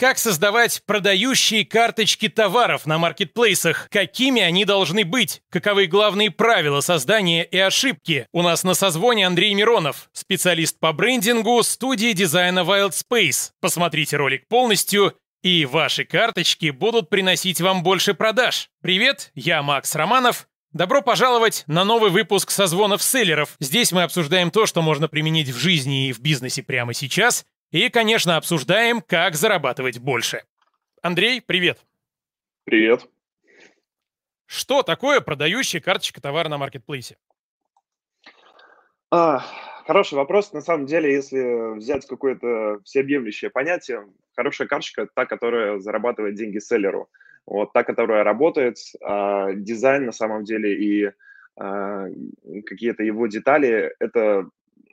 Как создавать продающие карточки товаров на маркетплейсах? Какими они должны быть? Каковы главные правила создания и ошибки? У нас на созвоне Андрей Миронов, специалист по брендингу студии дизайна Wild Space. Посмотрите ролик полностью, и ваши карточки будут приносить вам больше продаж. Привет, я Макс Романов. Добро пожаловать на новый выпуск созвонов селлеров. Здесь мы обсуждаем то, что можно применить в жизни и в бизнесе прямо сейчас – и, конечно, обсуждаем, как зарабатывать больше. Андрей, привет. Привет. Что такое продающая карточка товара на маркетплейсе? А, хороший вопрос. На самом деле, если взять какое-то всеобъемлющее понятие, хорошая карточка – та, которая зарабатывает деньги селлеру. Вот та, которая работает, а дизайн на самом деле и а, какие-то его детали – это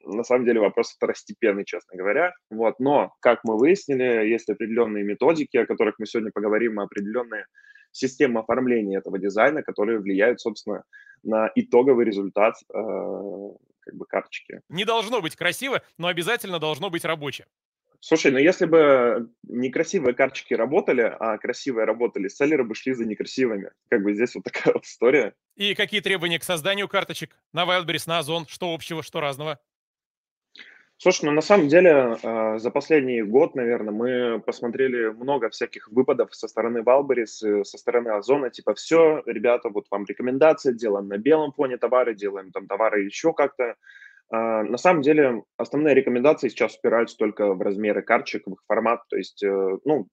на самом деле вопрос второстепенный, честно говоря. Вот. Но, как мы выяснили, есть определенные методики, о которых мы сегодня поговорим, определенные системы оформления этого дизайна, которые влияют, собственно, на итоговый результат э, как бы карточки. Не должно быть красиво, но обязательно должно быть рабочее. Слушай, ну если бы некрасивые карточки работали, а красивые работали, селлеры бы шли за некрасивыми. Как бы здесь вот такая вот история. И какие требования к созданию карточек? На Wildberries, на Озон? Что общего, что разного? Слушай, ну на самом деле э, за последний год, наверное, мы посмотрели много всяких выпадов со стороны Валберис, со стороны Озона, типа все, ребята, вот вам рекомендации, делаем на белом фоне товары, делаем там товары еще как-то. Э, на самом деле основные рекомендации сейчас упираются только в размеры карточек, в их формат, то есть, э, ну,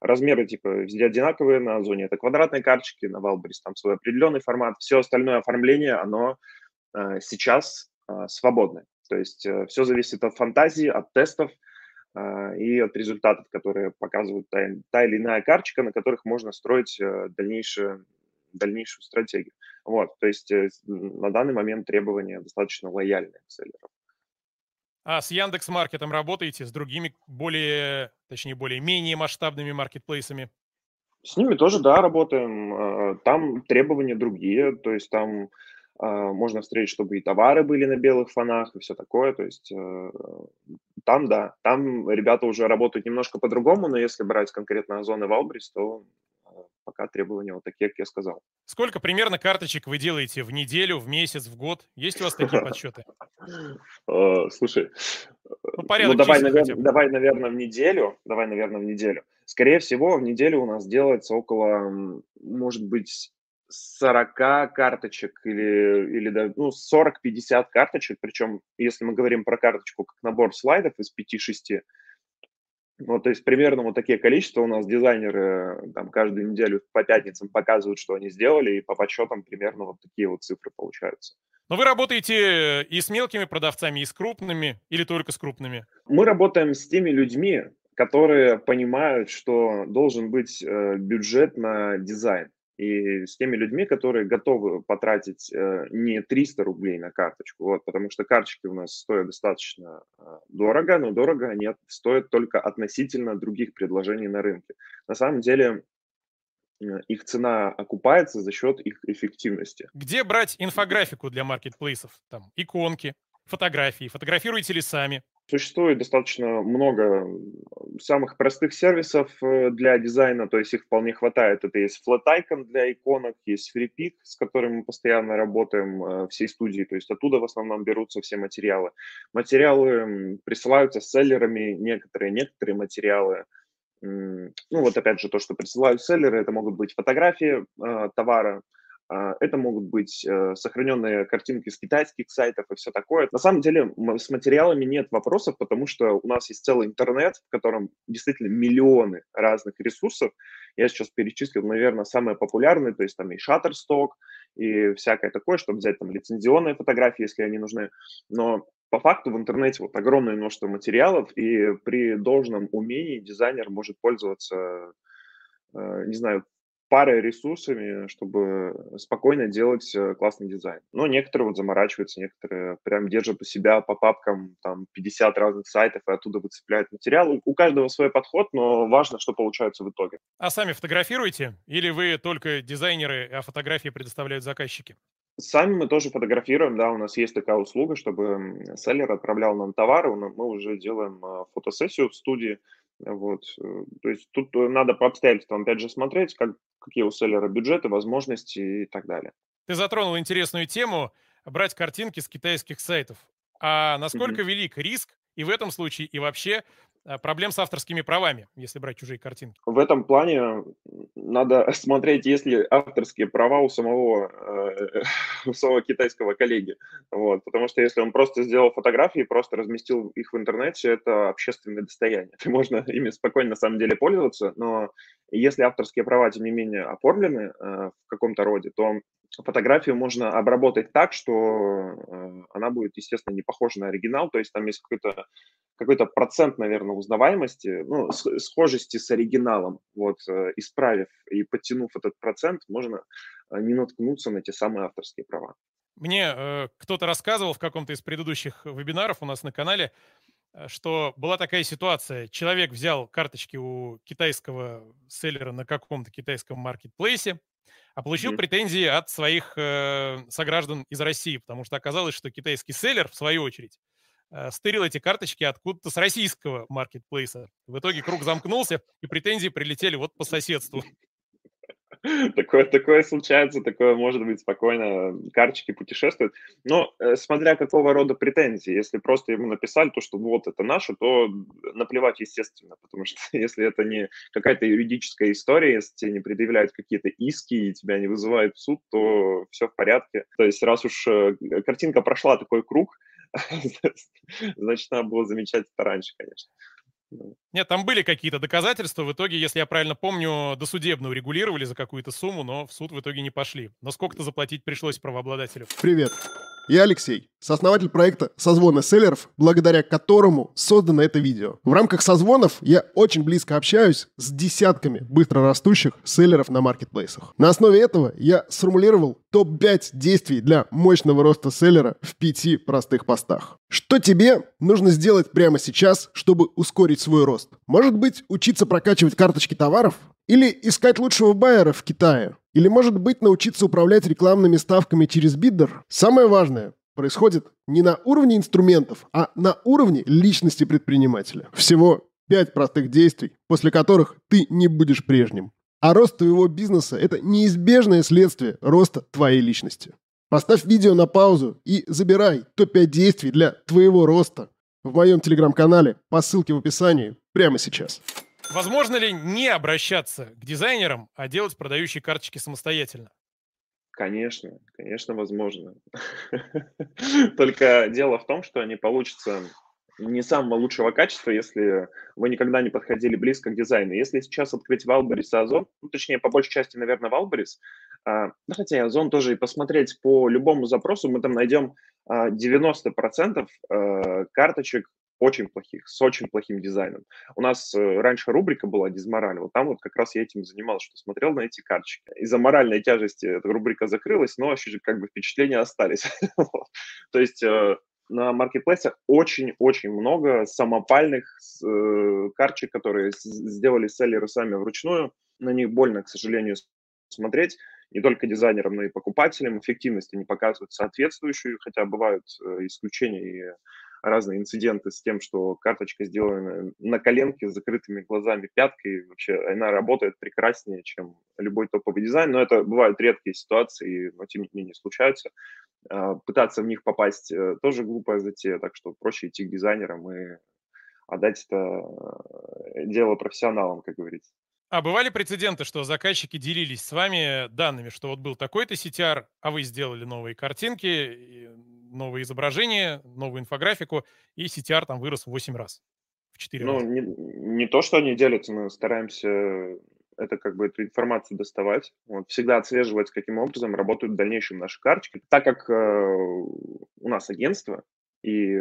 размеры типа везде одинаковые, на Озоне это квадратные карточки, на Валберис там свой определенный формат, все остальное оформление, оно э, сейчас э, свободное. То есть э, все зависит от фантазии, от тестов э, и от результатов, которые показывает та, та или иная карточка, на которых можно строить э, дальнейшую, дальнейшую стратегию. Вот, то есть на данный момент требования достаточно лояльные к селлерам. А с Яндекс Маркетом работаете, с другими более, точнее, более-менее масштабными маркетплейсами? С ними тоже, да, работаем. Там требования другие, то есть там можно встретить, чтобы и товары были на белых фонах, и все такое. То есть э, там, да, там ребята уже работают немножко по-другому, но если брать конкретно Озон и Валбрис, то э, пока требования вот такие, как я сказал. Сколько примерно карточек вы делаете в неделю, в месяц, в год? Есть у вас такие подсчеты? Э, слушай, ну, ну давай, давай, наверное, в неделю. Давай, наверное, в неделю. Скорее всего, в неделю у нас делается около, может быть, 40 карточек или, или да, ну, 40-50 карточек, причем если мы говорим про карточку как набор слайдов из 5-6, ну, то есть примерно вот такие количества у нас дизайнеры там каждую неделю по пятницам показывают, что они сделали, и по подсчетам примерно вот такие вот цифры получаются. Но вы работаете и с мелкими продавцами, и с крупными, или только с крупными? Мы работаем с теми людьми, которые понимают, что должен быть э, бюджет на дизайн и с теми людьми, которые готовы потратить э, не 300 рублей на карточку, вот, потому что карточки у нас стоят достаточно э, дорого, но дорого они стоят только относительно других предложений на рынке. На самом деле их цена окупается за счет их эффективности. Где брать инфографику для маркетплейсов? Там иконки, фотографии. Фотографируете ли сами? Существует достаточно много самых простых сервисов э, для дизайна, то есть их вполне хватает. Это есть Flat Icon для иконок, есть FreePic, с которым мы постоянно работаем э, всей студии, то есть оттуда в основном берутся все материалы. Материалы присылаются селлерами, некоторые, некоторые материалы ну вот опять же то, что присылают селлеры, это могут быть фотографии э, товара, это могут быть э, сохраненные картинки с китайских сайтов и все такое. На самом деле с материалами нет вопросов, потому что у нас есть целый интернет, в котором действительно миллионы разных ресурсов. Я сейчас перечислил, наверное, самые популярные, то есть там и Shutterstock, и всякое такое, чтобы взять там лицензионные фотографии, если они нужны. Но по факту в интернете вот огромное множество материалов, и при должном умении дизайнер может пользоваться э, не знаю, парой ресурсами, чтобы спокойно делать э, классный дизайн. Но некоторые вот заморачиваются, некоторые прям держат у себя по папкам там 50 разных сайтов и оттуда выцепляют материал. У каждого свой подход, но важно, что получается в итоге. А сами фотографируете? Или вы только дизайнеры, а фотографии предоставляют заказчики? Сами мы тоже фотографируем, да, у нас есть такая услуга, чтобы селлер отправлял нам товары, мы уже делаем э, фотосессию в студии, Вот. Э, то есть тут э, надо по обстоятельствам, опять же, смотреть, как, какие у селлера бюджеты, возможности и так далее. Ты затронул интересную тему брать картинки с китайских сайтов. А насколько mm-hmm. велик риск и в этом случае, и вообще проблем с авторскими правами, если брать чужие картинки? В этом плане надо смотреть, есть ли авторские права у самого, э, у самого китайского коллеги. Вот. Потому что если он просто сделал фотографии, просто разместил их в интернете, это общественное достояние. Можно ими спокойно на самом деле пользоваться, но если авторские права, тем не менее, оформлены э, в каком-то роде, то фотографию можно обработать так, что э, она будет, естественно, не похожа на оригинал, то есть там есть какой-то какой процент, наверное, узнаваемости, ну, схожести с оригиналом. Вот, э, исправив и подтянув этот процент, можно э, не наткнуться на те самые авторские права. Мне э, кто-то рассказывал в каком-то из предыдущих вебинаров у нас на канале, что была такая ситуация. Человек взял карточки у китайского селлера на каком-то китайском маркетплейсе, а получил mm-hmm. претензии от своих э, сограждан из России, потому что оказалось, что китайский селлер, в свою очередь, э, стырил эти карточки откуда-то с российского маркетплейса. В итоге круг замкнулся, и претензии прилетели вот по соседству. такое, такое случается, такое может быть спокойно, карточки путешествуют. Но э, смотря какого рода претензии, если просто ему написали то, что вот это наше, то наплевать естественно, потому что если это не какая-то юридическая история, если тебе не предъявляют какие-то иски и тебя не вызывают в суд, то все в порядке. То есть раз уж э, картинка прошла такой круг, значит, надо было замечать это раньше, конечно. Нет, там были какие-то доказательства. В итоге, если я правильно помню, досудебно урегулировали за какую-то сумму, но в суд в итоге не пошли. Но сколько-то заплатить пришлось правообладателю. Привет. Я Алексей, сооснователь проекта «Созвоны селлеров», благодаря которому создано это видео. В рамках созвонов я очень близко общаюсь с десятками быстрорастущих селлеров на маркетплейсах. На основе этого я сформулировал топ-5 действий для мощного роста селлера в пяти простых постах. Что тебе нужно сделать прямо сейчас, чтобы ускорить свой рост? Может быть, учиться прокачивать карточки товаров? Или искать лучшего байера в Китае? Или, может быть, научиться управлять рекламными ставками через биддер? Самое важное происходит не на уровне инструментов, а на уровне личности предпринимателя. Всего пять простых действий, после которых ты не будешь прежним. А рост твоего бизнеса – это неизбежное следствие роста твоей личности. Поставь видео на паузу и забирай топ-5 действий для твоего роста в моем телеграм-канале по ссылке в описании прямо сейчас. Возможно ли не обращаться к дизайнерам, а делать продающие карточки самостоятельно? Конечно, конечно, возможно. Только дело в том, что они получатся не самого лучшего качества, если вы никогда не подходили близко к дизайну. Если сейчас открыть Валберис и Озон, ну, точнее, по большей части, наверное, Валберис, а, хотя и Озон тоже и посмотреть по любому запросу, мы там найдем а, 90% а, карточек очень плохих, с очень плохим дизайном. У нас э, раньше рубрика была «Дизмораль», вот там вот как раз я этим занимался, что смотрел на эти карточки. Из-за моральной тяжести эта рубрика закрылась, но как бы впечатления остались. То есть э, на маркетплейсах очень-очень много самопальных э, карточек, которые сделали селлеры сами вручную. На них больно, к сожалению, смотреть не только дизайнерам, но и покупателям. Эффективность они показывают соответствующую, хотя бывают исключения и разные инциденты с тем, что карточка сделана на коленке с закрытыми глазами, пяткой. Вообще она работает прекраснее, чем любой топовый дизайн. Но это бывают редкие ситуации, но тем не менее случаются. А, пытаться в них попасть э, тоже глупая затея, так что проще идти к дизайнерам и отдать это дело профессионалам, как говорится. А бывали прецеденты, что заказчики делились с вами данными, что вот был такой-то CTR, а вы сделали новые картинки, новые изображения, новую инфографику, и CTR там вырос в 8 раз, в 4 ну, раза? Не, не то, что они делятся, мы стараемся это как бы эту информацию доставать, вот, всегда отслеживать, каким образом работают в дальнейшем наши карточки. Так как э, у нас агентство, и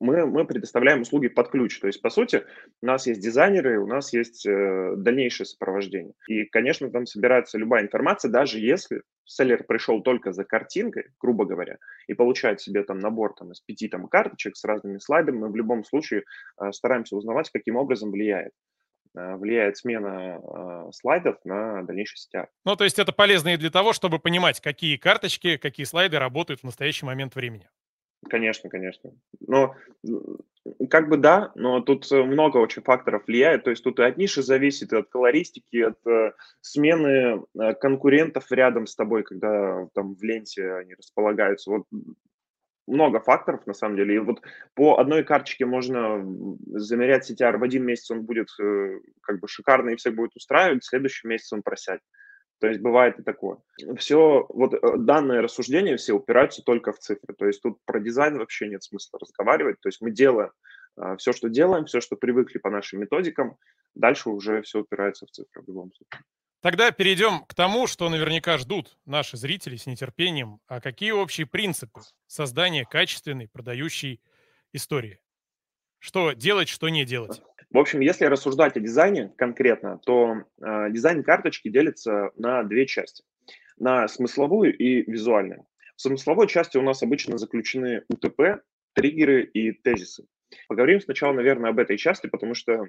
мы, мы предоставляем услуги под ключ. То есть, по сути, у нас есть дизайнеры, у нас есть э, дальнейшее сопровождение. И, конечно, там собирается любая информация, даже если селлер пришел только за картинкой, грубо говоря, и получает себе там набор там, из пяти там, карточек с разными слайдами, мы в любом случае э, стараемся узнавать, каким образом влияет э, влияет смена э, слайдов на дальнейший стяг. Ну, то есть это полезно и для того, чтобы понимать, какие карточки, какие слайды работают в настоящий момент времени. Конечно, конечно. Но как бы да, но тут много очень факторов влияет. То есть тут и от ниши зависит, и от колористики, от э, смены э, конкурентов рядом с тобой, когда там в ленте они располагаются. Вот много факторов на самом деле. И вот по одной карточке можно замерять CTR. В один месяц он будет э, как бы шикарный и всех будет устраивать, в следующем месяце он просядет. То есть бывает и такое. Все, вот э, данные рассуждения все упираются только в цифры. То есть тут про дизайн вообще нет смысла разговаривать. То есть мы делаем э, все, что делаем, все, что привыкли по нашим методикам, дальше уже все упирается в цифры в любом случае. Тогда перейдем к тому, что наверняка ждут наши зрители с нетерпением. А какие общие принципы создания качественной продающей истории? Что делать, что не делать? В общем, если рассуждать о дизайне конкретно, то э, дизайн карточки делится на две части. На смысловую и визуальную. В смысловой части у нас обычно заключены УТП, триггеры и тезисы. Поговорим сначала, наверное, об этой части, потому что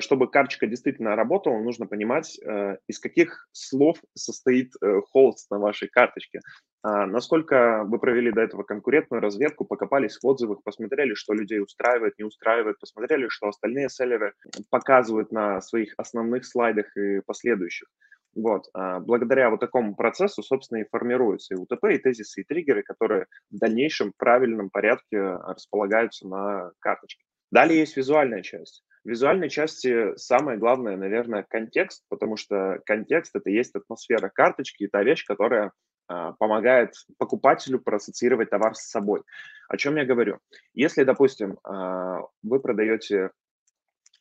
чтобы карточка действительно работала, нужно понимать, э, из каких слов состоит э, холст на вашей карточке. А насколько вы провели до этого конкурентную разведку, покопались в отзывах, посмотрели, что людей устраивает, не устраивает, посмотрели, что остальные селлеры показывают на своих основных слайдах и последующих. Вот. А благодаря вот такому процессу, собственно, и формируются и УТП, и тезисы, и триггеры, которые в дальнейшем правильном порядке располагаются на карточке. Далее есть визуальная часть. В визуальной части самое главное, наверное, контекст, потому что контекст – это есть атмосфера карточки, и та вещь, которая а, помогает покупателю проассоциировать товар с собой. О чем я говорю? Если, допустим, а, вы продаете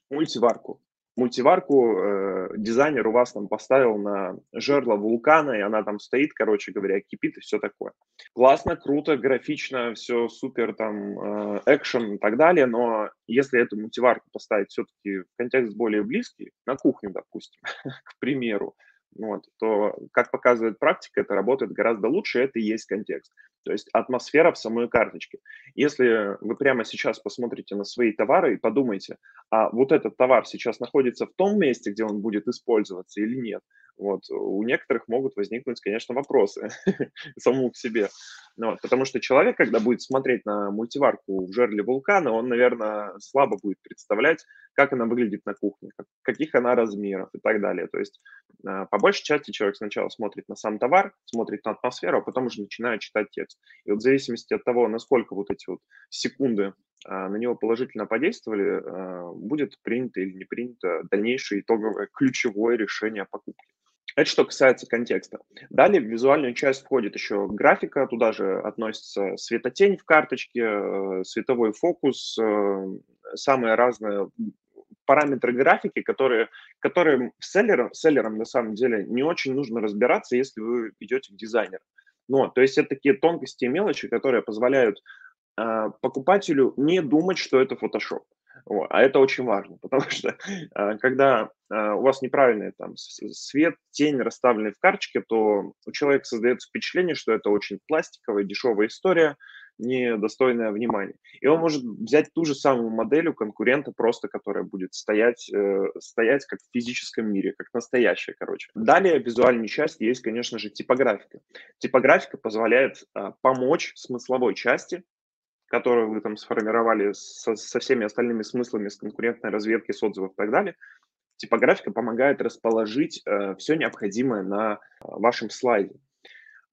мультиварку, мультиварку э, дизайнер у вас там поставил на жерло вулкана, и она там стоит, короче говоря, кипит и все такое. Классно, круто, графично, все супер, там, э, экшен и так далее, но если эту мультиварку поставить все-таки в контекст более близкий, на кухню, допустим, к примеру, вот, то, как показывает практика, это работает гораздо лучше, это и есть контекст. То есть атмосфера в самой карточке. Если вы прямо сейчас посмотрите на свои товары и подумаете, а вот этот товар сейчас находится в том месте, где он будет использоваться или нет, вот, у некоторых могут возникнуть, конечно, вопросы самому к себе. Ну, вот, потому что человек, когда будет смотреть на мультиварку в жерле вулкана, он, наверное, слабо будет представлять, как она выглядит на кухне, как, каких она размеров и так далее. То есть а, по большей части человек сначала смотрит на сам товар, смотрит на атмосферу, а потом уже начинает читать текст. И вот в зависимости от того, насколько вот эти вот секунды а, на него положительно подействовали, а, будет принято или не принято дальнейшее итоговое ключевое решение о покупке. Это что касается контекста. Далее в визуальную часть входит еще графика, туда же относится светотень в карточке, э, световой фокус, э, самые разные параметры графики, которые, которые селлерам, селлерам на самом деле не очень нужно разбираться, если вы идете к дизайнеру. Ну, то есть это такие тонкости и мелочи, которые позволяют э, покупателю не думать, что это Photoshop. Вот. А это очень важно, потому что э, когда э, у вас неправильный там свет, тень расставлены в карточке, то у человека создается впечатление, что это очень пластиковая, дешевая история, недостойное внимания. И он может взять ту же самую модель у конкурента, просто которая будет стоять, э, стоять как в физическом мире, как настоящая, короче. Далее в визуальной части есть, конечно же, типографика. Типографика позволяет э, помочь смысловой части которую вы там сформировали со, со всеми остальными смыслами, с конкурентной разведки, с отзывов и так далее, типографика помогает расположить э, все необходимое на э, вашем слайде.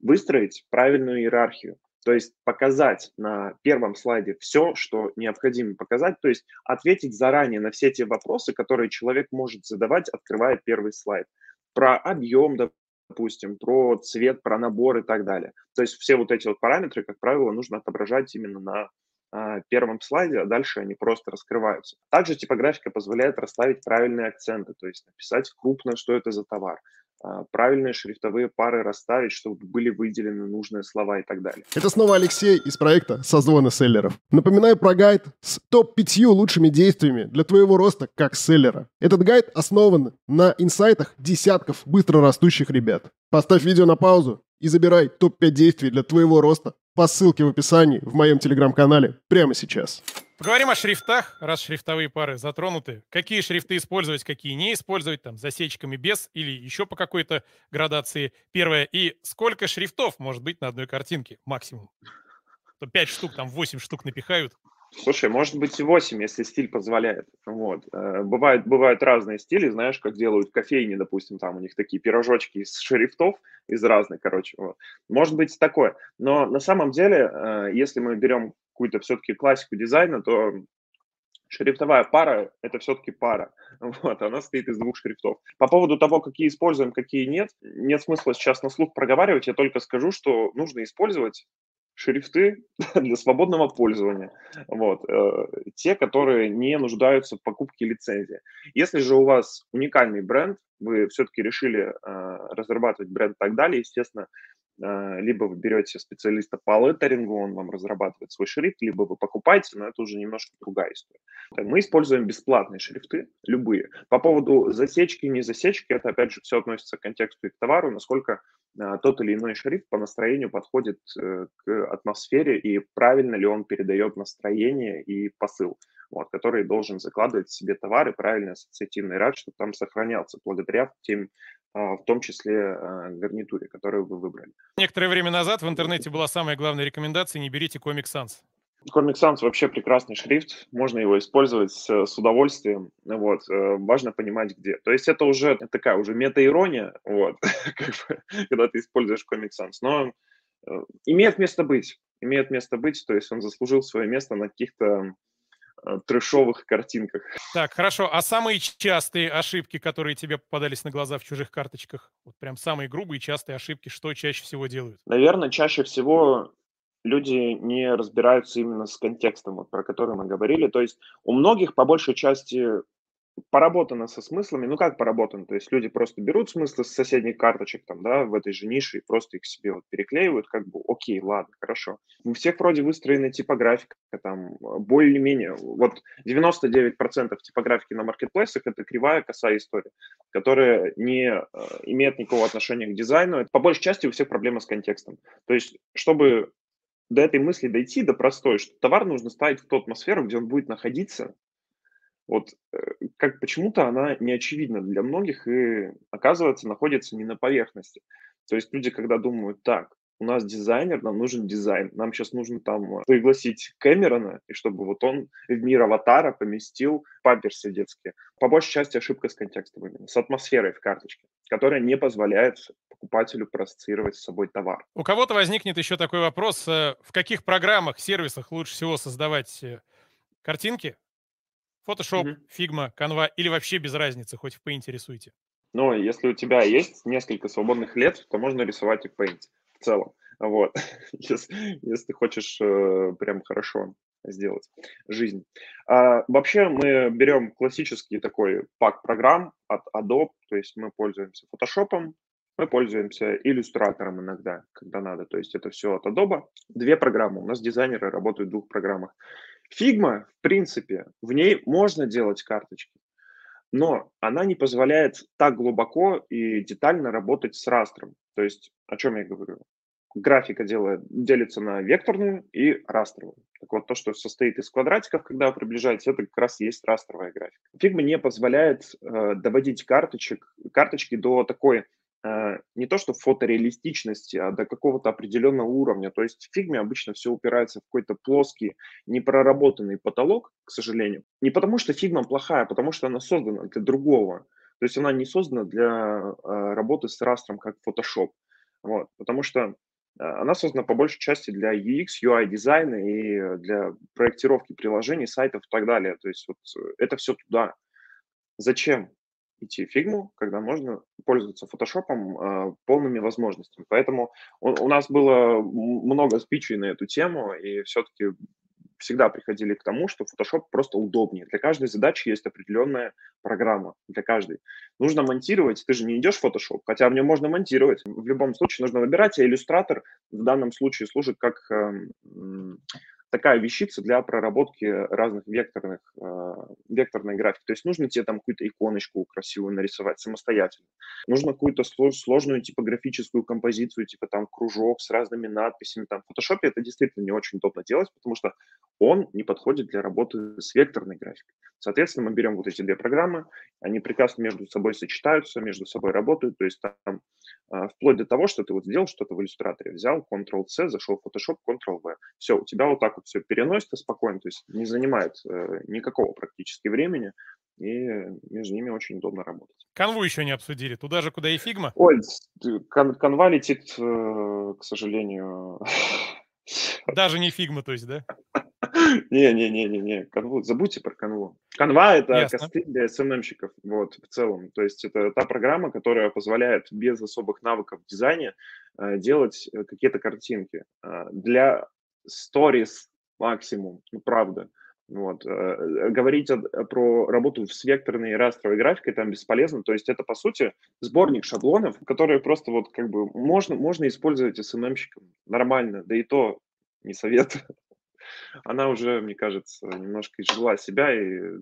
Выстроить правильную иерархию, то есть показать на первом слайде все, что необходимо показать, то есть ответить заранее на все те вопросы, которые человек может задавать, открывая первый слайд. Про объем, допустим, про цвет, про набор и так далее. То есть все вот эти вот параметры, как правило, нужно отображать именно на а, первом слайде, а дальше они просто раскрываются. Также типографика позволяет расставить правильные акценты, то есть написать крупно, что это за товар, правильные шрифтовые пары расставить, чтобы были выделены нужные слова и так далее. Это снова Алексей из проекта «Созвоны селлеров». Напоминаю про гайд с топ-5 лучшими действиями для твоего роста как селлера. Этот гайд основан на инсайтах десятков быстро растущих ребят. Поставь видео на паузу и забирай топ-5 действий для твоего роста по ссылке в описании в моем телеграм-канале прямо сейчас. Поговорим о шрифтах, раз шрифтовые пары затронуты. Какие шрифты использовать, какие не использовать, там, засечками без или еще по какой-то градации. Первое. И сколько шрифтов может быть на одной картинке максимум? То 5 штук, там 8 штук напихают. Слушай, может быть и 8, если стиль позволяет. Вот. Э, бывают, бывают разные стили, знаешь, как делают кофейни, допустим, там у них такие пирожочки из шрифтов, из разных, короче. Вот. Может быть такое. Но на самом деле, э, если мы берем какую-то все-таки классику дизайна, то шрифтовая пара – это все-таки пара. Вот, она стоит из двух шрифтов. По поводу того, какие используем, какие нет, нет смысла сейчас на слух проговаривать. Я только скажу, что нужно использовать шрифты для свободного пользования. Вот. Э, те, которые не нуждаются в покупке лицензии. Если же у вас уникальный бренд, вы все-таки решили э, разрабатывать бренд и так далее, естественно, либо вы берете специалиста по леттерингу, он вам разрабатывает свой шрифт, либо вы покупаете, но это уже немножко другая история. Мы используем бесплатные шрифты, любые. По поводу засечки, не засечки, это опять же все относится к контексту и к товару, насколько а, тот или иной шрифт по настроению подходит э, к атмосфере и правильно ли он передает настроение и посыл, вот, который должен закладывать в себе товар и правильный ассоциативный ряд, чтобы там сохранялся благодаря тем в том числе а, гарнитуре, которую вы выбрали. Некоторое время назад в интернете была самая главная рекомендация «Не берите Comic Sans». Comic Sans вообще прекрасный шрифт, можно его использовать с, с удовольствием, вот, э, важно понимать где. То есть это уже такая уже мета-ирония, вот, когда ты используешь Comic Sans, но э, имеет место быть, имеет место быть, то есть он заслужил свое место на каких-то трешовых картинках. Так, хорошо. А самые частые ошибки, которые тебе попадались на глаза в чужих карточках? Вот прям самые грубые частые ошибки, что чаще всего делают? Наверное, чаще всего люди не разбираются именно с контекстом, вот, про который мы говорили. То есть у многих, по большей части, поработано со смыслами. Ну, как поработано? То есть люди просто берут смыслы с соседних карточек там, да, в этой же нише и просто их себе вот переклеивают, как бы, окей, ладно, хорошо. У всех вроде выстроена типографика, там, более-менее, вот 99% типографики на маркетплейсах – это кривая, косая история, которая не э, имеет никакого отношения к дизайну. По большей части у всех проблемы с контекстом. То есть, чтобы до этой мысли дойти, до простой, что товар нужно ставить в ту атмосферу, где он будет находиться, вот э, как почему-то она не очевидна для многих и, оказывается, находится не на поверхности. То есть люди, когда думают, так, у нас дизайнер, нам нужен дизайн, нам сейчас нужно там пригласить Кэмерона, и чтобы вот он в мир аватара поместил памперсы детские. По большей части ошибка с контекстом именно, с атмосферой в карточке, которая не позволяет покупателю проассоциировать с собой товар. У кого-то возникнет еще такой вопрос, э, в каких программах, сервисах лучше всего создавать э, картинки, Photoshop, угу. Figma, Canva или вообще без разницы, хоть в Paint рисуйте? Ну, если у тебя есть несколько свободных лет, то можно рисовать и в Paint в целом. Вот, если, если ты хочешь э, прям хорошо сделать жизнь. А, вообще мы берем классический такой пак программ от Adobe, то есть мы пользуемся Photoshop, мы пользуемся иллюстратором иногда, когда надо. То есть это все от Adobe. Две программы. У нас дизайнеры работают в двух программах. Figma, в принципе, в ней можно делать карточки, но она не позволяет так глубоко и детально работать с растром. То есть, о чем я говорю? Графика делает, делится на векторную и растровую. Так вот, то, что состоит из квадратиков, когда вы приближаетесь, это как раз есть растровая графика. Figma не позволяет э, доводить карточек, карточки до такой не то что фотореалистичности, а до какого-то определенного уровня. То есть в фигме обычно все упирается в какой-то плоский, непроработанный потолок, к сожалению. Не потому что фигма плохая, а потому что она создана для другого. То есть она не создана для э, работы с растром, как Photoshop. Вот. Потому что э, она создана по большей части для UX, UI дизайна и для проектировки приложений, сайтов и так далее. То есть вот это все туда. Зачем? Идти в фигму, когда можно пользоваться фотошопом э, полными возможностями. Поэтому у, у нас было много спичей на эту тему, и все-таки всегда приходили к тому, что Photoshop просто удобнее. Для каждой задачи есть определенная программа, для каждой. Нужно монтировать, ты же не идешь в Photoshop, хотя в нем можно монтировать. В любом случае нужно выбирать, а иллюстратор в данном случае служит как э, такая вещица для проработки разных векторных, э, векторной графики. То есть нужно тебе там какую-то иконочку красивую нарисовать самостоятельно. Нужно какую-то сложную типографическую композицию, типа там кружок с разными надписями. Там в Photoshop это действительно не очень удобно делать, потому что он не подходит для работы с векторной графикой. Соответственно, мы берем вот эти две программы, они прекрасно между собой сочетаются, между собой работают, то есть там А, вплоть до того, что ты вот сделал что-то в иллюстраторе, взял Ctrl-C, зашел в Photoshop, Ctrl-V. Все, у тебя вот так вот все переносится спокойно, то есть не занимает э, никакого практически времени, и между ними очень удобно работать. Канву еще не обсудили, туда же, куда и фигма? Ой, кан канва летит, э, к сожалению... Даже не фигма, то есть, да? Не-не-не-не-не, канву, забудьте про канву. Канва — это Ясно. костыль для СММщиков, вот, в целом. То есть это та программа, которая позволяет без особых навыков в дизайне э, делать какие-то картинки. Для stories максимум, ну, правда. Вот. Э, говорить о, про работу с векторной и растровой графикой там бесполезно. То есть это, по сути, сборник шаблонов, которые просто вот как бы можно, можно использовать СММщиком нормально, да и то не советую она уже, мне кажется, немножко изжила себя и,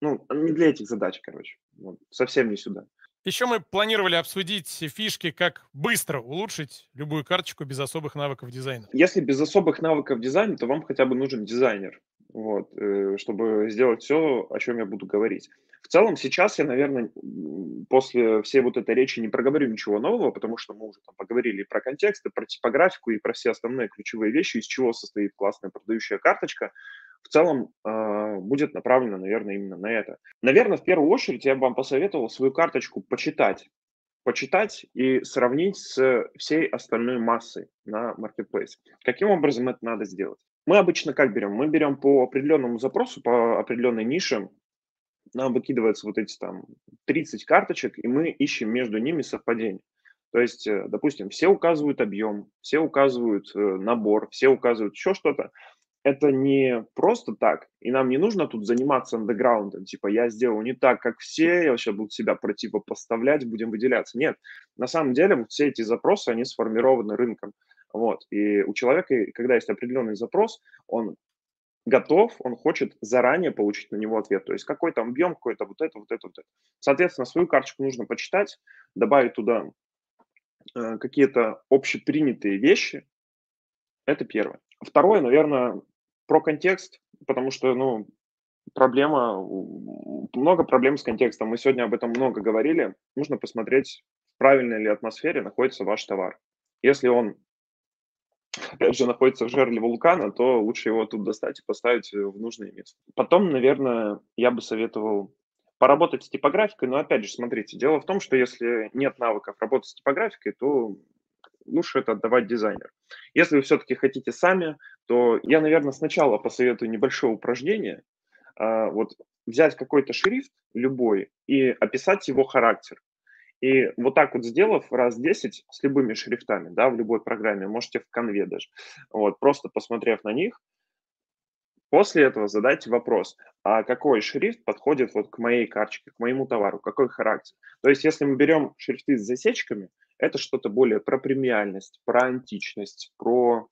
ну, не для этих задач, короче, вот, совсем не сюда. Еще мы планировали обсудить фишки, как быстро улучшить любую карточку без особых навыков дизайна. Если без особых навыков дизайна, то вам хотя бы нужен дизайнер, вот, э, чтобы сделать все, о чем я буду говорить. В целом сейчас я, наверное, после всей вот этой речи не проговорю ничего нового, потому что мы уже там поговорили и про контекст, и про типографику, и про все основные ключевые вещи, из чего состоит классная продающая карточка. В целом э, будет направлено, наверное, именно на это. Наверное, в первую очередь я бы вам посоветовал свою карточку почитать, почитать и сравнить с всей остальной массой на Marketplace. Каким образом это надо сделать? Мы обычно как берем? Мы берем по определенному запросу, по определенной нише, нам выкидываются вот эти там 30 карточек, и мы ищем между ними совпадение. То есть, э, допустим, все указывают объем, все указывают э, набор, все указывают еще что-то. Это не просто так, и нам не нужно тут заниматься андеграундом, типа я сделал не так, как все, я вообще буду себя противопоставлять, будем выделяться. Нет, на самом деле все эти запросы, они сформированы рынком. Вот. И у человека, когда есть определенный запрос, он готов, он хочет заранее получить на него ответ. То есть какой там объем, какой-то вот это, вот это, вот это. Соответственно, свою карточку нужно почитать, добавить туда э, какие-то общепринятые вещи. Это первое. Второе, наверное, про контекст, потому что, ну, проблема, много проблем с контекстом. Мы сегодня об этом много говорили. Нужно посмотреть, в правильной ли атмосфере находится ваш товар. Если он опять же, находится в жерле вулкана, то лучше его тут достать и поставить в нужное место. Потом, наверное, я бы советовал поработать с типографикой, но опять же, смотрите, дело в том, что если нет навыков работать с типографикой, то лучше это отдавать дизайнеру. Если вы все-таки хотите сами, то я, наверное, сначала посоветую небольшое упражнение, а, вот взять какой-то шрифт, любой, и описать его характер. И вот так вот сделав раз 10 с любыми шрифтами, да, в любой программе, можете в конве даже, вот, просто посмотрев на них, после этого задайте вопрос, а какой шрифт подходит вот к моей карточке, к моему товару, какой характер. То есть если мы берем шрифты с засечками, это что-то более про премиальность, про античность, про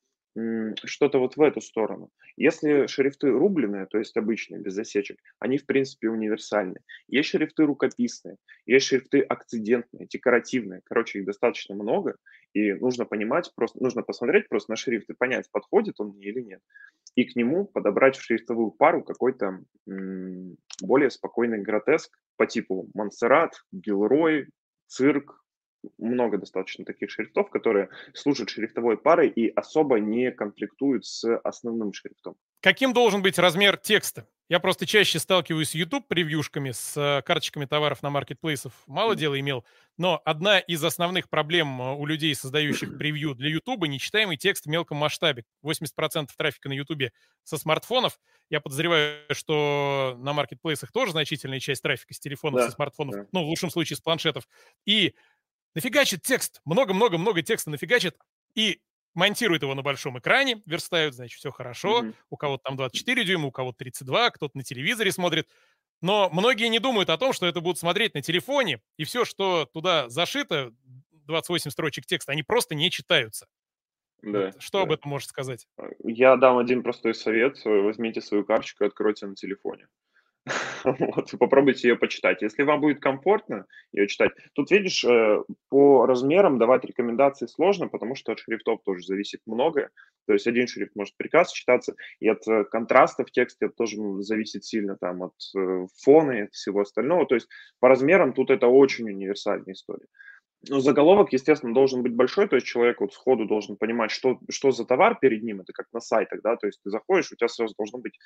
что-то вот в эту сторону. Если шрифты рубленые, то есть обычные, без засечек, они, в принципе, универсальны. Есть шрифты рукописные, есть шрифты акцидентные, декоративные. Короче, их достаточно много, и нужно понимать, просто нужно посмотреть просто на шрифт и понять, подходит он мне или нет. И к нему подобрать в шрифтовую пару какой-то более спокойный гротеск по типу Монсеррат, Гилрой, Цирк, много достаточно таких шрифтов, которые служат шрифтовой парой и особо не конфликтуют с основным шрифтом. Каким должен быть размер текста? Я просто чаще сталкиваюсь с YouTube-превьюшками, с э, карточками товаров на маркетплейсов. Мало дела имел. Но одна из основных проблем э, у людей, создающих превью для YouTube, нечитаемый текст в мелком масштабе. 80% трафика на YouTube со смартфонов. Я подозреваю, что на маркетплейсах тоже значительная часть трафика с телефонов, да, со смартфонов, да. ну, в лучшем случае с планшетов. И нафигачит текст, много-много-много текста нафигачит и монтирует его на большом экране, верстают, значит, все хорошо. Mm-hmm. У кого-то там 24 дюйма, у кого-то 32, кто-то на телевизоре смотрит. Но многие не думают о том, что это будут смотреть на телефоне, и все, что туда зашито, 28 строчек текста, они просто не читаются. Да, вот. Что да. об этом можешь сказать? Я дам один простой совет. Возьмите свою карточку и откройте на телефоне. Вот, попробуйте ее почитать. Если вам будет комфортно ее читать, тут, видишь, э, по размерам давать рекомендации сложно, потому что от шрифтов тоже зависит многое. То есть один шрифт может прекрасно читаться, и от э, контраста в тексте тоже зависит сильно там от э, фона и всего остального. То есть по размерам тут это очень универсальная история. Ну, заголовок, естественно, должен быть большой, то есть человек вот сходу должен понимать, что, что за товар перед ним, это как на сайтах, да, то есть ты заходишь, у тебя сразу должно быть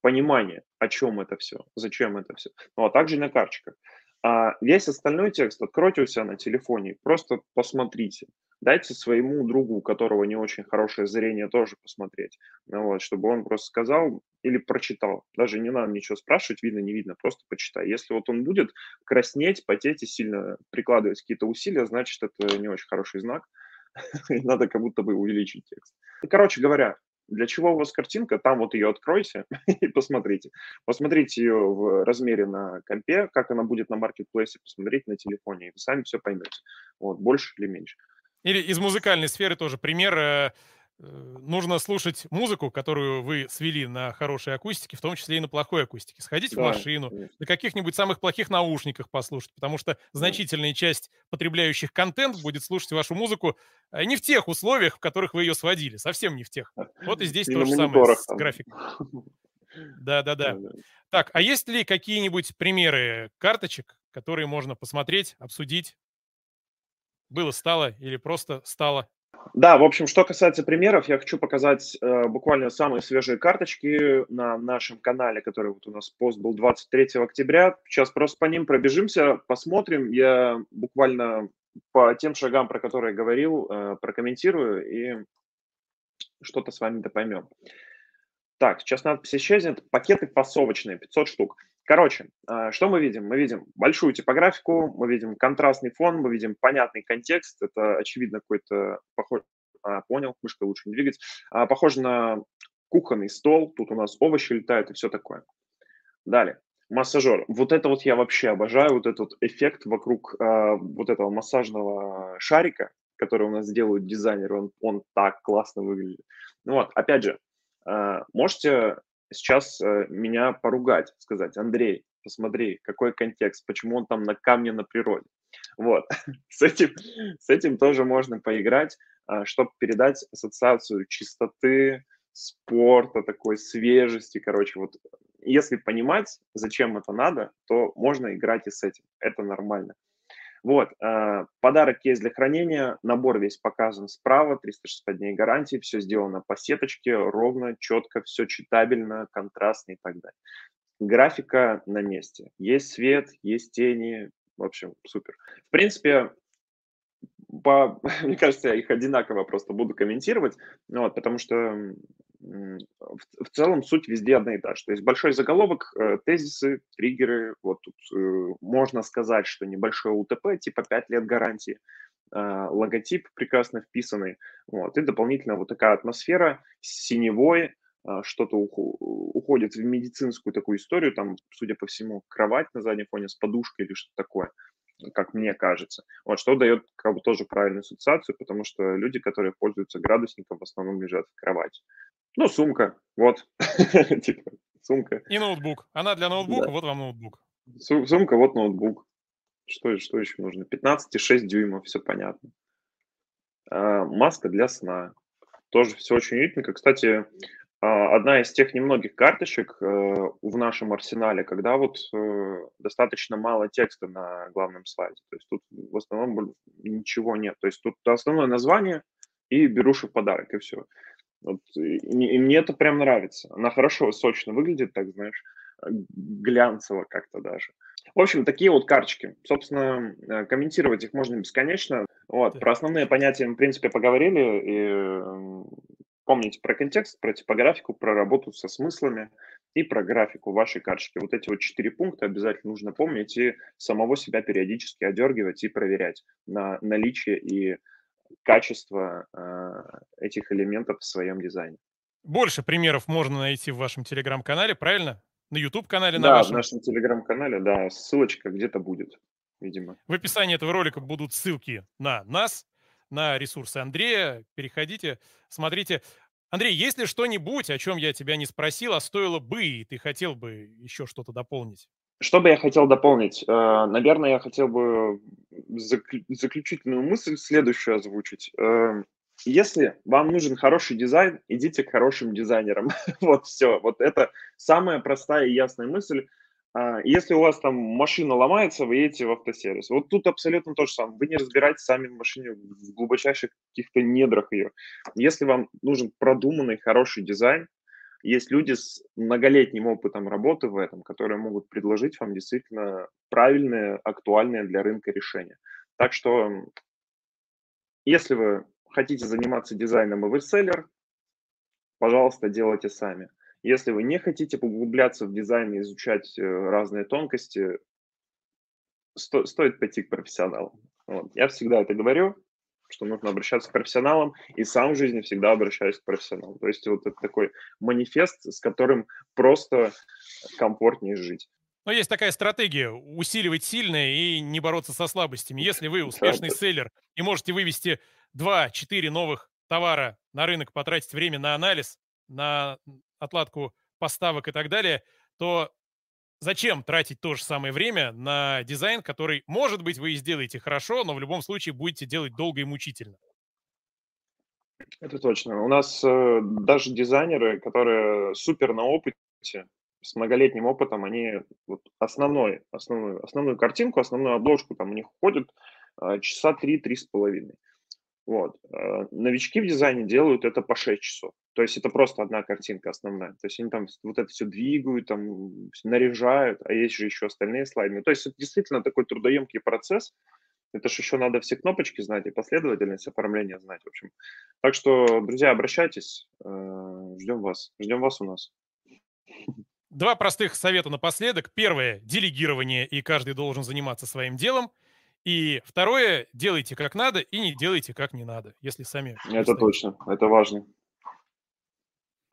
понимание, о чем это все, зачем это все. Ну, а также на карточках. А весь остальной текст откройте у себя на телефоне, просто посмотрите. Дайте своему другу, у которого не очень хорошее зрение, тоже посмотреть. Ну, вот, чтобы он просто сказал или прочитал. Даже не надо ничего спрашивать, видно, не видно, просто почитай. Если вот он будет краснеть, потеть и сильно прикладывать какие-то усилия, значит, это не очень хороший знак. Надо как будто бы увеличить текст. Короче говоря, для чего у вас картинка? Там вот ее откройте и посмотрите. Посмотрите ее в размере на компе, как она будет на маркетплейсе, посмотрите на телефоне, и вы сами все поймете. Вот, больше или меньше. Или из музыкальной сферы тоже пример. Э, нужно слушать музыку, которую вы свели на хорошей акустике, в том числе и на плохой акустике. Сходите да, в машину, конечно. на каких-нибудь самых плохих наушниках послушать, потому что значительная часть потребляющих контент будет слушать вашу музыку э, не в тех условиях, в которых вы ее сводили, совсем не в тех. Вот и здесь и то же самое с графиком. Да-да-да. Так, а есть ли какие-нибудь примеры карточек, которые можно посмотреть, обсудить? Было, стало или просто стало? Да, в общем, что касается примеров, я хочу показать э, буквально самые свежие карточки на нашем канале, который вот у нас пост был 23 октября. Сейчас просто по ним пробежимся, посмотрим. Я буквально по тем шагам, про которые говорил, э, прокомментирую и что-то с вами допоймем. Так, сейчас надпись исчезнет. Пакеты фасовочные, 500 штук. Короче, а, что мы видим? Мы видим большую типографику, мы видим контрастный фон, мы видим понятный контекст. Это, очевидно, какой-то похож... А, понял, мышкой лучше не двигать. А, похоже на кухонный стол. Тут у нас овощи летают и все такое. Далее. Массажер. Вот это вот я вообще обожаю, вот этот эффект вокруг э, вот этого массажного шарика, который у нас делают дизайнеры, он, он так классно выглядит. Ну вот, опять же, э, можете сейчас э, меня поругать, сказать, Андрей, посмотри, какой контекст, почему он там на камне на природе. Вот, с этим, с этим тоже можно поиграть, а, чтобы передать ассоциацию чистоты, спорта, такой свежести, короче, вот если понимать, зачем это надо, то можно играть и с этим, это нормально. Вот, э, подарок есть для хранения, набор весь показан справа, 365 дней гарантии, все сделано по сеточке, ровно, четко, все читабельно, контрастно и так далее. Графика на месте. Есть свет, есть тени, в общем, супер. В принципе, по, мне кажется, я их одинаково просто буду комментировать, вот, потому что в, целом суть везде одна и та же. То есть большой заголовок, э, тезисы, триггеры. Вот тут э, можно сказать, что небольшой УТП, типа 5 лет гарантии, э, логотип прекрасно вписанный. Вот, и дополнительно вот такая атмосфера синевой, что-то уходит в медицинскую такую историю, там, судя по всему, кровать на заднем фоне с подушкой или что-то такое как мне кажется. Вот, что дает как бы тоже правильную ассоциацию, потому что люди, которые пользуются градусником, в основном лежат в кровати. Ну, сумка, вот, типа, сумка. И ноутбук. Она для ноутбука, да. вот вам ноутбук. Сумка, вот ноутбук. Что, что еще нужно? 15,6 дюймов, все понятно. А, маска для сна. Тоже все очень уютненько. Кстати, одна из тех немногих карточек э, в нашем арсенале, когда вот э, достаточно мало текста на главном слайде. То есть тут в основном ничего нет. То есть тут основное название и беруши в подарок, и все. Вот, и, и мне это прям нравится. Она хорошо, сочно выглядит, так знаешь, глянцево как-то даже. В общем, такие вот карточки. Собственно, э, комментировать их можно бесконечно. Вот, про основные понятия мы, в принципе, поговорили. И помните про контекст, про типографику, про работу со смыслами и про графику вашей карточки. Вот эти вот четыре пункта обязательно нужно помнить и самого себя периодически одергивать и проверять на наличие и качество э, этих элементов в своем дизайне. Больше примеров можно найти в вашем телеграм-канале, правильно? На YouTube-канале на да, вашем? в нашем телеграм-канале, да, ссылочка где-то будет, видимо. В описании этого ролика будут ссылки на нас, на ресурсы Андрея. Переходите, смотрите. Андрей, есть ли что-нибудь, о чем я тебя не спросил, а стоило бы, и ты хотел бы еще что-то дополнить? Что бы я хотел дополнить? Э, наверное, я хотел бы заключительную мысль следующую озвучить. Э, если вам нужен хороший дизайн, идите к хорошим дизайнерам. вот все. Вот это самая простая и ясная мысль. А, если у вас там машина ломается, вы едете в автосервис. Вот тут абсолютно то же самое. Вы не разбираетесь сами в машине в глубочайших каких-то недрах ее. Если вам нужен продуманный, хороший дизайн, есть люди с многолетним опытом работы в этом, которые могут предложить вам действительно правильные, актуальные для рынка решения. Так что, если вы хотите заниматься дизайном и вы селлер, пожалуйста, делайте сами. Если вы не хотите поглубляться в дизайн и изучать э, разные тонкости, сто, стоит пойти к профессионалам. Вот. Я всегда это говорю, что нужно обращаться к профессионалам, и сам в жизни всегда обращаюсь к профессионалам. То есть вот это такой манифест, с которым просто комфортнее жить. Но есть такая стратегия – усиливать сильное и не бороться со слабостями. Если вы успешный селлер и можете вывести 2-4 новых товара на рынок, потратить время на анализ, на отладку поставок и так далее, то зачем тратить то же самое время на дизайн, который, может быть, вы и сделаете хорошо, но в любом случае будете делать долго и мучительно? Это точно. У нас э, даже дизайнеры, которые супер на опыте, с многолетним опытом, они вот основной, основную, основную картинку, основную обложку, там у них уходит э, часа три-три с половиной. Вот. Э, новички в дизайне делают это по 6 часов. То есть это просто одна картинка основная. То есть они там вот это все двигают, там наряжают, а есть же еще остальные слайды. То есть это действительно такой трудоемкий процесс. Это же еще надо все кнопочки знать и последовательность оформления знать, в общем. Так что, друзья, обращайтесь, э, ждем вас, ждем вас у нас. Два простых совета напоследок. Первое – делегирование, и каждый должен заниматься своим делом – и второе, делайте как надо и не делайте как не надо, если сами... Это точно, это важно.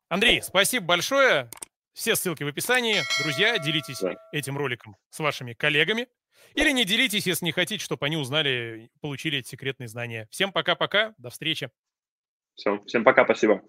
Андрей, спасибо большое. Все ссылки в описании. Друзья, делитесь да. этим роликом с вашими коллегами. Или не делитесь, если не хотите, чтобы они узнали, получили эти секретные знания. Всем пока-пока, до встречи. Все, всем пока, спасибо.